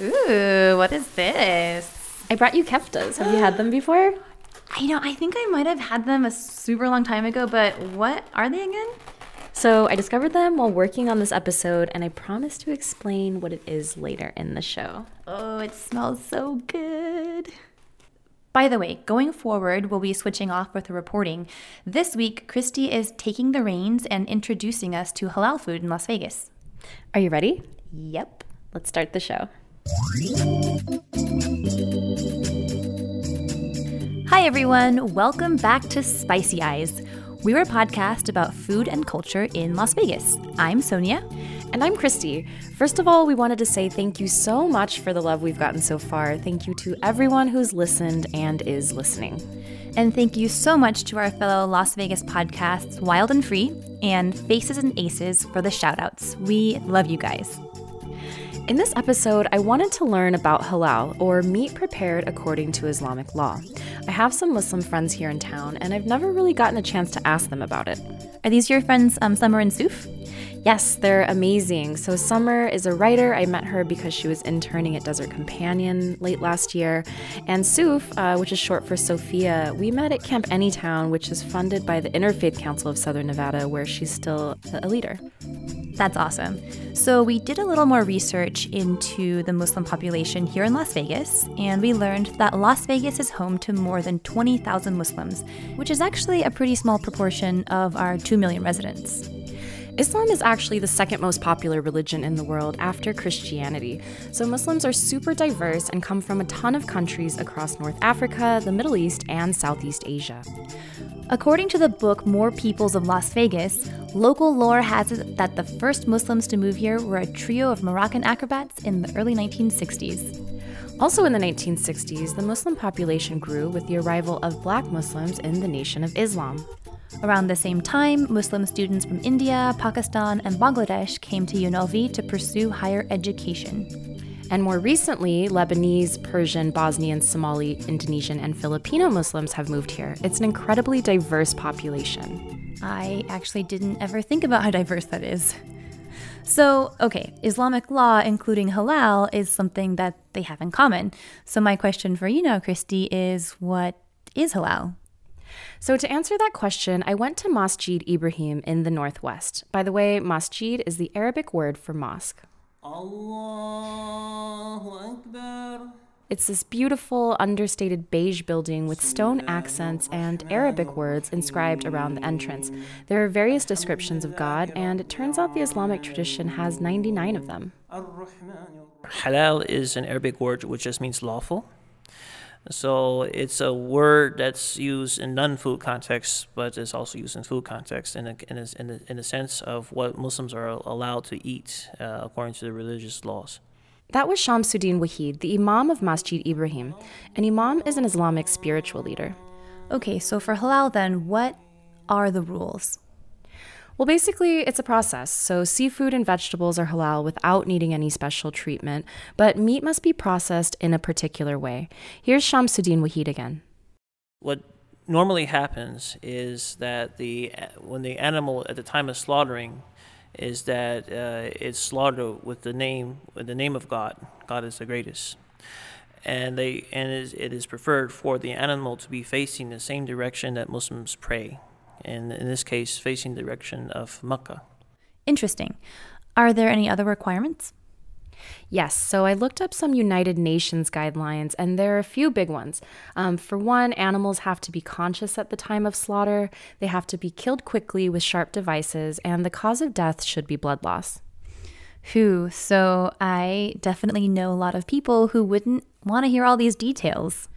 Ooh, what is this? I brought you keftas. Have you had them before? I know, I think I might have had them a super long time ago, but what are they again? So I discovered them while working on this episode, and I promise to explain what it is later in the show. Oh, it smells so good. By the way, going forward, we'll be switching off with the reporting. This week, Kristy is taking the reins and introducing us to halal food in Las Vegas. Are you ready? Yep. Let's start the show. Hi, everyone. Welcome back to Spicy Eyes. We're a podcast about food and culture in Las Vegas. I'm Sonia. And I'm Kristy. First of all, we wanted to say thank you so much for the love we've gotten so far. Thank you to everyone who's listened and is listening. And thank you so much to our fellow Las Vegas podcasts, Wild and Free and Faces and Aces, for the shout outs. We love you guys. In this episode, I wanted to learn about halal, or meat prepared according to Islamic law. I have some Muslim friends here in town, and I've never really gotten a chance to ask them about it. Are these your friends, um, Summer and Suf? Yes, they're amazing. So, Summer is a writer. I met her because she was interning at Desert Companion late last year. And Suf, uh, which is short for Sophia, we met at Camp Anytown, which is funded by the Interfaith Council of Southern Nevada, where she's still a leader. That's awesome. So, we did a little more research into the Muslim population here in Las Vegas, and we learned that Las Vegas is home to more than 20,000 Muslims, which is actually a pretty small proportion of our 2 million residents. Islam is actually the second most popular religion in the world after Christianity. So Muslims are super diverse and come from a ton of countries across North Africa, the Middle East, and Southeast Asia. According to the book More Peoples of Las Vegas, local lore has it that the first Muslims to move here were a trio of Moroccan acrobats in the early 1960s. Also in the 1960s, the Muslim population grew with the arrival of black Muslims in the Nation of Islam. Around the same time, Muslim students from India, Pakistan, and Bangladesh came to UNLV to pursue higher education. And more recently, Lebanese, Persian, Bosnian, Somali, Indonesian, and Filipino Muslims have moved here. It's an incredibly diverse population. I actually didn't ever think about how diverse that is. So, okay, Islamic law, including halal, is something that they have in common. So, my question for you now, Kristy, is what is halal? So, to answer that question, I went to Masjid Ibrahim in the Northwest. By the way, masjid is the Arabic word for mosque. It's this beautiful, understated beige building with stone accents and Arabic words inscribed around the entrance. There are various descriptions of God, and it turns out the Islamic tradition has 99 of them. Halal is an Arabic word which just means lawful. So it's a word that's used in non-food context, but it's also used in food context in a, in a, in a, in a sense of what Muslims are allowed to eat uh, according to the religious laws. That was Shamsuddin Wahid, the Imam of Masjid Ibrahim. An Imam is an Islamic spiritual leader. Okay, so for halal, then, what are the rules? Well, basically, it's a process. So, seafood and vegetables are halal without needing any special treatment, but meat must be processed in a particular way. Here's Shamsuddin Wahid again. What normally happens is that the when the animal at the time of slaughtering is that uh, it's slaughtered with the name with the name of God. God is the greatest, and they and it is, it is preferred for the animal to be facing the same direction that Muslims pray and in this case, facing the direction of Mecca. Interesting. Are there any other requirements? Yes, so I looked up some United Nations guidelines, and there are a few big ones. Um, for one, animals have to be conscious at the time of slaughter, they have to be killed quickly with sharp devices, and the cause of death should be blood loss. Who? So I definitely know a lot of people who wouldn't want to hear all these details.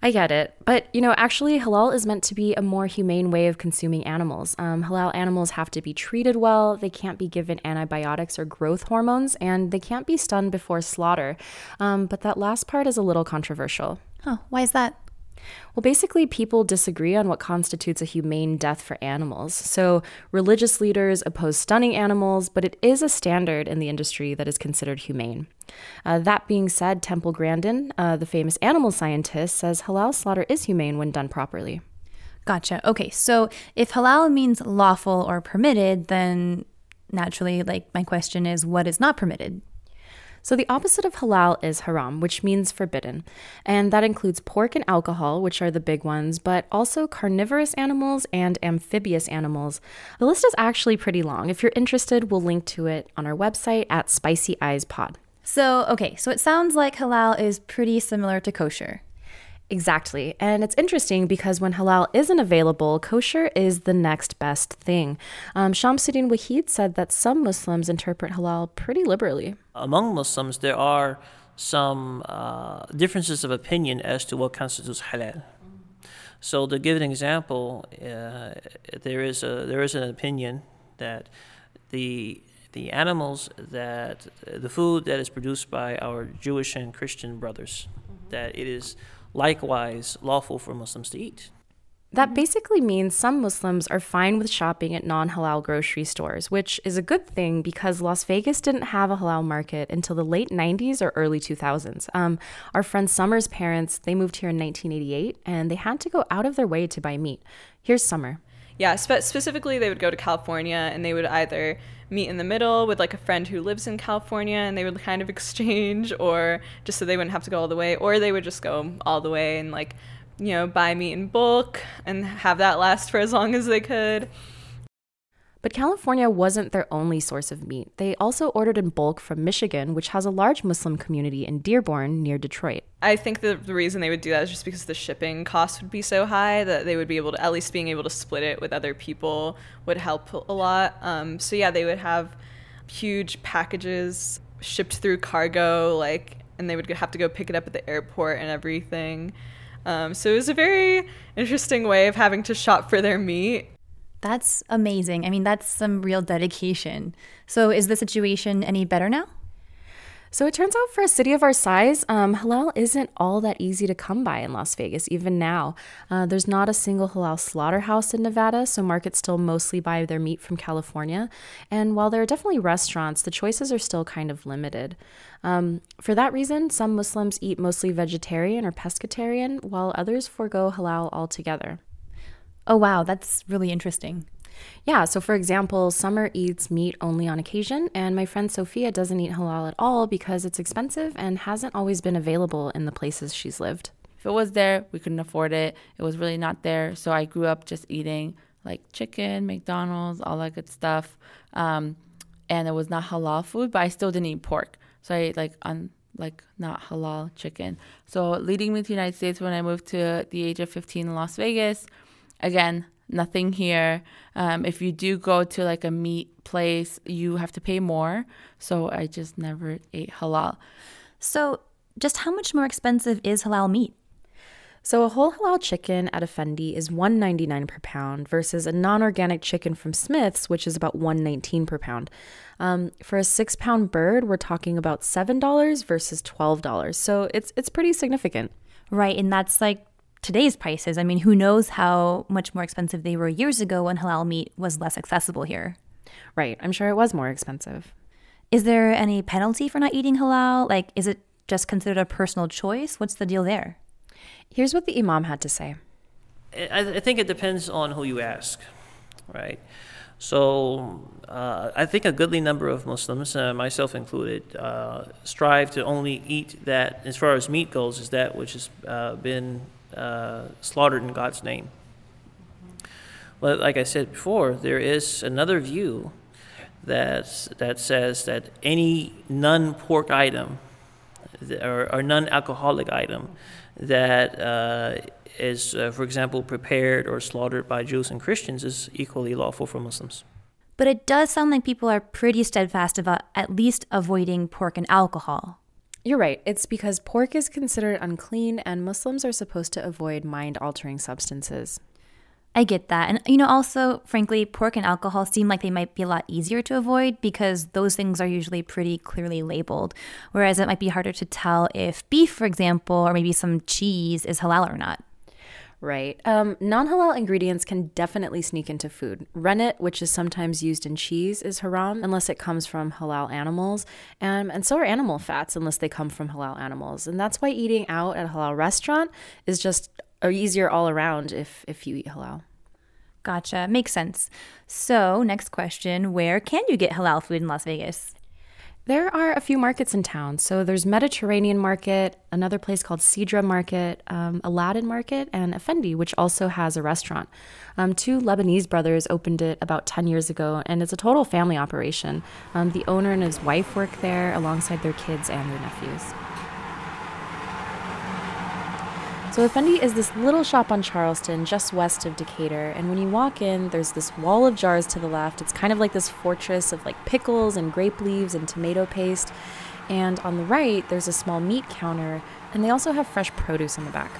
I get it. But, you know, actually, halal is meant to be a more humane way of consuming animals. Um, halal animals have to be treated well, they can't be given antibiotics or growth hormones, and they can't be stunned before slaughter. Um, but that last part is a little controversial. Oh, why is that? Well, basically, people disagree on what constitutes a humane death for animals. So, religious leaders oppose stunning animals, but it is a standard in the industry that is considered humane. Uh, that being said, Temple Grandin, uh, the famous animal scientist, says halal slaughter is humane when done properly. Gotcha. Okay, so if halal means lawful or permitted, then naturally, like my question is, what is not permitted? So, the opposite of halal is haram, which means forbidden. And that includes pork and alcohol, which are the big ones, but also carnivorous animals and amphibious animals. The list is actually pretty long. If you're interested, we'll link to it on our website at Spicy Eyes Pod. So, okay, so it sounds like halal is pretty similar to kosher. Exactly. And it's interesting because when halal isn't available, kosher is the next best thing. Um, Shamsuddin Wahid said that some Muslims interpret halal pretty liberally. Among Muslims, there are some uh, differences of opinion as to what constitutes halal. So, to give an example, uh, there is a there is an opinion that the the animals that the food that is produced by our Jewish and Christian brothers, mm-hmm. that it is likewise lawful for Muslims to eat. That basically means some Muslims are fine with shopping at non halal grocery stores, which is a good thing because Las Vegas didn't have a halal market until the late 90s or early 2000s. Um, our friend Summer's parents, they moved here in 1988 and they had to go out of their way to buy meat. Here's Summer. Yeah, spe- specifically, they would go to California and they would either meet in the middle with like a friend who lives in California and they would kind of exchange or just so they wouldn't have to go all the way or they would just go all the way and like you know buy meat in bulk and have that last for as long as they could but California wasn't their only source of meat. They also ordered in bulk from Michigan, which has a large Muslim community in Dearborn near Detroit. I think the, the reason they would do that is just because the shipping costs would be so high that they would be able to, at least being able to split it with other people would help a lot. Um, so, yeah, they would have huge packages shipped through cargo, like, and they would have to go pick it up at the airport and everything. Um, so it was a very interesting way of having to shop for their meat. That's amazing. I mean, that's some real dedication. So, is the situation any better now? So it turns out for a city of our size, um, halal isn't all that easy to come by in Las Vegas, even now. Uh, there's not a single halal slaughterhouse in Nevada, so markets still mostly buy their meat from California. And while there are definitely restaurants, the choices are still kind of limited. Um, for that reason, some Muslims eat mostly vegetarian or pescatarian, while others forego halal altogether. Oh, wow, that's really interesting. Yeah, so for example, Summer eats meat only on occasion, and my friend Sophia doesn't eat halal at all because it's expensive and hasn't always been available in the places she's lived. If it was there, we couldn't afford it. It was really not there, so I grew up just eating like chicken, McDonald's, all that good stuff. Um, and it was not halal food, but I still didn't eat pork. So I ate like on like not halal chicken. So leading me to the United States when I moved to the age of 15 in Las Vegas, Again, nothing here. Um, if you do go to like a meat place, you have to pay more. So I just never ate halal. So, just how much more expensive is halal meat? So a whole halal chicken at Effendi is 1.99 per pound versus a non-organic chicken from Smith's, which is about 1.19 per pound. Um, for a six-pound bird, we're talking about seven dollars versus twelve dollars. So it's it's pretty significant. Right, and that's like today's prices. I mean, who knows how much more expensive they were years ago when halal meat was less accessible here. Right. I'm sure it was more expensive. Is there any penalty for not eating halal? Like, is it just considered a personal choice? What's the deal there? Here's what the Imam had to say I, think it depends on who you ask, right? So uh, I think a goodly number of Muslims, uh, myself included, uh, strive to only eat that, as far as meat goes, is that which has uh, been uh, slaughtered in God's name. Well, like I said before, there is another view that that says that any non-pork item or, or non-alcoholic item that uh, is, uh, for example, prepared or slaughtered by Jews and Christians is equally lawful for Muslims. But it does sound like people are pretty steadfast about at least avoiding pork and alcohol. You're right. It's because pork is considered unclean and Muslims are supposed to avoid mind altering substances. I get that. And, you know, also, frankly, pork and alcohol seem like they might be a lot easier to avoid because those things are usually pretty clearly labeled. Whereas it might be harder to tell if beef, for example, or maybe some cheese is halal or not. Right. Um, non halal ingredients can definitely sneak into food. Rennet, which is sometimes used in cheese, is haram unless it comes from halal animals. And, and so are animal fats unless they come from halal animals. And that's why eating out at a halal restaurant is just easier all around if, if you eat halal. Gotcha. Makes sense. So, next question Where can you get halal food in Las Vegas? There are a few markets in town. So there's Mediterranean Market, another place called Sidra Market, um, Aladdin Market, and Effendi, which also has a restaurant. Um, two Lebanese brothers opened it about 10 years ago, and it's a total family operation. Um, the owner and his wife work there alongside their kids and their nephews. So Effendi is this little shop on Charleston, just west of Decatur, and when you walk in, there's this wall of jars to the left. It's kind of like this fortress of like pickles and grape leaves and tomato paste. And on the right, there's a small meat counter, and they also have fresh produce in the back.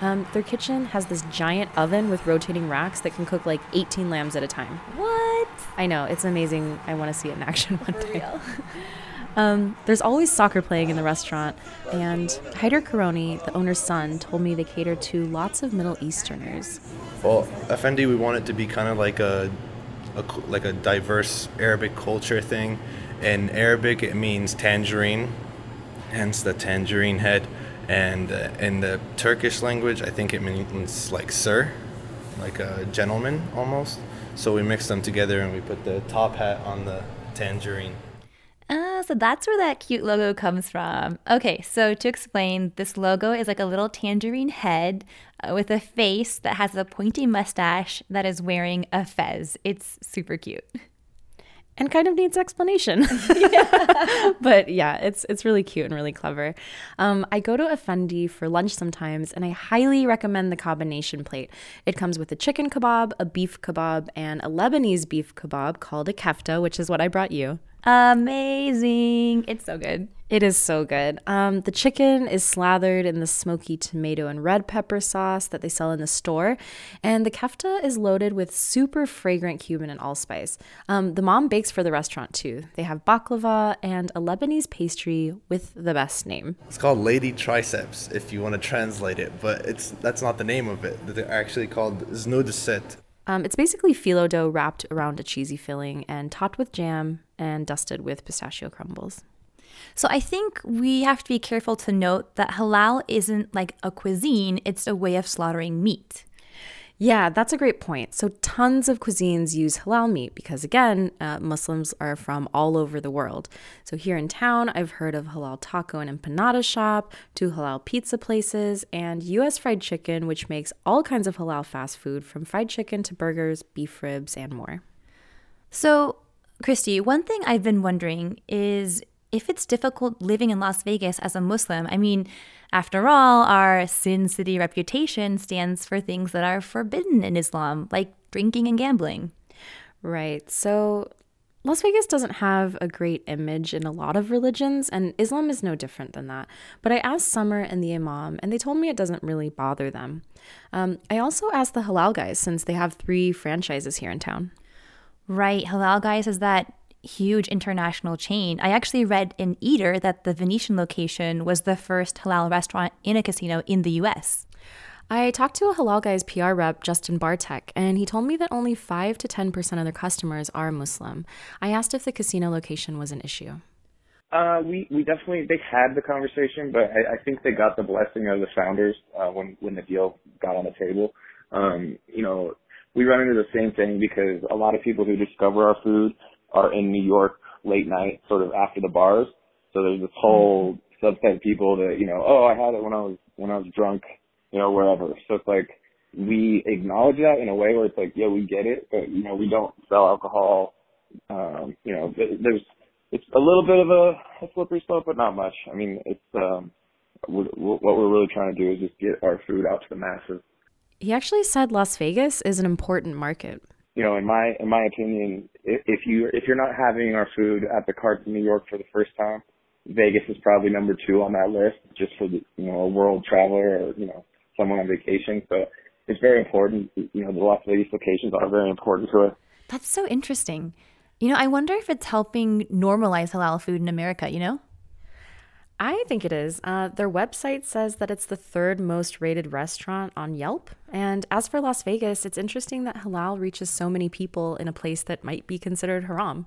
Um, their kitchen has this giant oven with rotating racks that can cook like 18 lambs at a time. What? I know, it's amazing. I want to see it in action one day. Um, there's always soccer playing in the restaurant, and Hyder Karoni, the owner's son, told me they cater to lots of Middle Easterners. Well, Effendi, we want it to be kind of like a, a like a diverse Arabic culture thing. In Arabic, it means tangerine, hence the tangerine head. And uh, in the Turkish language, I think it means like sir, like a gentleman almost. So we mix them together and we put the top hat on the tangerine. Ah, so that's where that cute logo comes from. Okay, so to explain, this logo is like a little tangerine head uh, with a face that has a pointy mustache that is wearing a fez. It's super cute. and kind of needs explanation. but yeah, it's it's really cute and really clever. Um, I go to Effendi for lunch sometimes, and I highly recommend the combination plate. It comes with a chicken kebab, a beef kebab, and a Lebanese beef kebab called a kefta, which is what I brought you. Amazing. It's so good. It is so good. Um, the chicken is slathered in the smoky tomato and red pepper sauce that they sell in the store, and the kefta is loaded with super fragrant cumin and allspice. Um, the mom bakes for the restaurant too. They have baklava and a Lebanese pastry with the best name. It's called Lady Triceps if you want to translate it, but it's that's not the name of it. They're actually called Znudset. Um, it's basically phyllo dough wrapped around a cheesy filling and topped with jam and dusted with pistachio crumbles. So I think we have to be careful to note that halal isn't like a cuisine, it's a way of slaughtering meat. Yeah, that's a great point. So, tons of cuisines use halal meat because, again, uh, Muslims are from all over the world. So, here in town, I've heard of halal taco and empanada shop, to halal pizza places, and US fried chicken, which makes all kinds of halal fast food from fried chicken to burgers, beef ribs, and more. So, Kristy, one thing I've been wondering is if it's difficult living in Las Vegas as a Muslim. I mean, after all, our Sin City reputation stands for things that are forbidden in Islam, like drinking and gambling. Right. So, Las Vegas doesn't have a great image in a lot of religions, and Islam is no different than that. But I asked Summer and the Imam, and they told me it doesn't really bother them. Um, I also asked the Halal guys, since they have three franchises here in town. Right. Halal Guys is that huge international chain. I actually read in Eater that the Venetian location was the first halal restaurant in a casino in the US. I talked to a Halal Guys PR rep, Justin Bartek, and he told me that only 5 to 10% of their customers are Muslim. I asked if the casino location was an issue. Uh, we we definitely they had the conversation, but I, I think they got the blessing of the founders uh, when when the deal got on the table. Um, you know, we run into the same thing because a lot of people who discover our food are in New York late night, sort of after the bars. So there's this whole subset of people that you know, oh, I had it when I was when I was drunk, you know, wherever. So it's like we acknowledge that in a way where it's like, yeah, we get it, but you know, we don't sell alcohol. Um, you know, there's it's a little bit of a, a slippery slope, but not much. I mean, it's um, w- w- what we're really trying to do is just get our food out to the masses. He actually said Las Vegas is an important market. You know, in my in my opinion, if, you if you're not having our food at the Carts in New York for the first time, Vegas is probably number two on that list, just for the you know a world traveler or you know someone on vacation. So it's very important. You know, the Las Vegas locations are very important to us. That's so interesting. You know, I wonder if it's helping normalize halal food in America, you know? I think it is. Uh, their website says that it's the third most rated restaurant on Yelp. And as for Las Vegas, it's interesting that halal reaches so many people in a place that might be considered haram.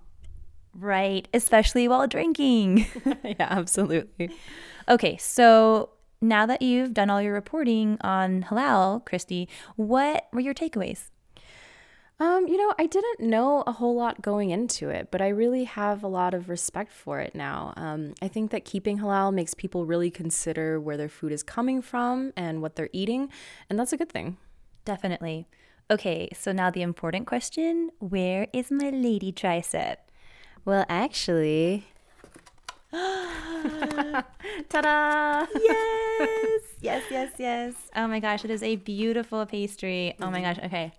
Right, especially while drinking. yeah, absolutely. Okay, so now that you've done all your reporting on halal, Kristy, what were your takeaways? Um, you know, I didn't know a whole lot going into it, but I really have a lot of respect for it now. Um, I think that keeping halal makes people really consider where their food is coming from and what they're eating, and that's a good thing. Definitely. Okay, so now the important question where is my lady tricep? Well, actually. Ta da! Yes, yes, yes, yes. Oh my gosh, it is a beautiful pastry. Oh my gosh, okay.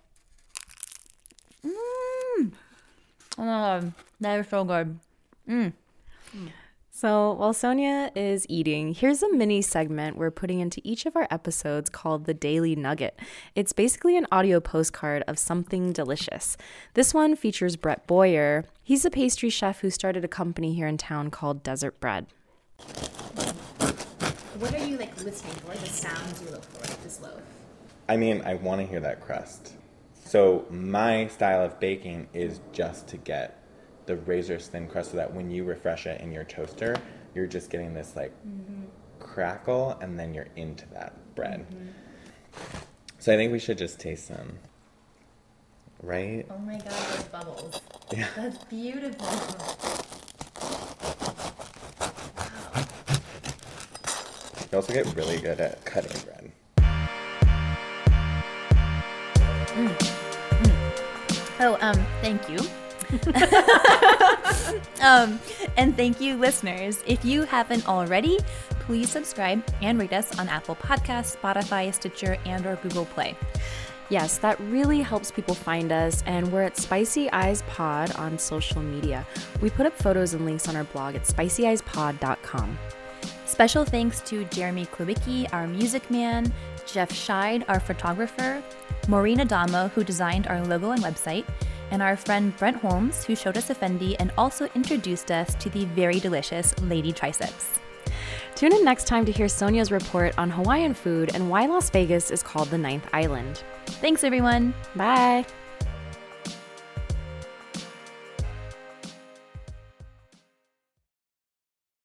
Oh my god, that is so good. Mmm. So, while Sonia is eating, here's a mini segment we're putting into each of our episodes called the Daily Nugget. It's basically an audio postcard of something delicious. This one features Brett Boyer. He's a pastry chef who started a company here in town called Desert Bread. What are you like listening for? The sounds you look for with this loaf? I mean, I want to hear that crust. So my style of baking is just to get the razor thin crust so that when you refresh it in your toaster, you're just getting this like mm-hmm. crackle and then you're into that bread. Mm-hmm. So I think we should just taste some. Right? Oh my god, those bubbles. Yeah. That's beautiful. You also get really good at cutting bread. Oh, um, thank you. um, and thank you, listeners. If you haven't already, please subscribe and rate us on Apple Podcasts, Spotify, Stitcher, and or Google Play. Yes, that really helps people find us, and we're at Spicy Eyes Pod on social media. We put up photos and links on our blog at spicyeyespod.com. Special thanks to Jeremy Klubicki, our music man, Jeff Scheid, our photographer, Maureen Adamo, who designed our logo and website, and our friend Brent Holmes, who showed us Effendi and also introduced us to the very delicious Lady Triceps. Tune in next time to hear Sonia's report on Hawaiian food and why Las Vegas is called the ninth island. Thanks, everyone. Bye.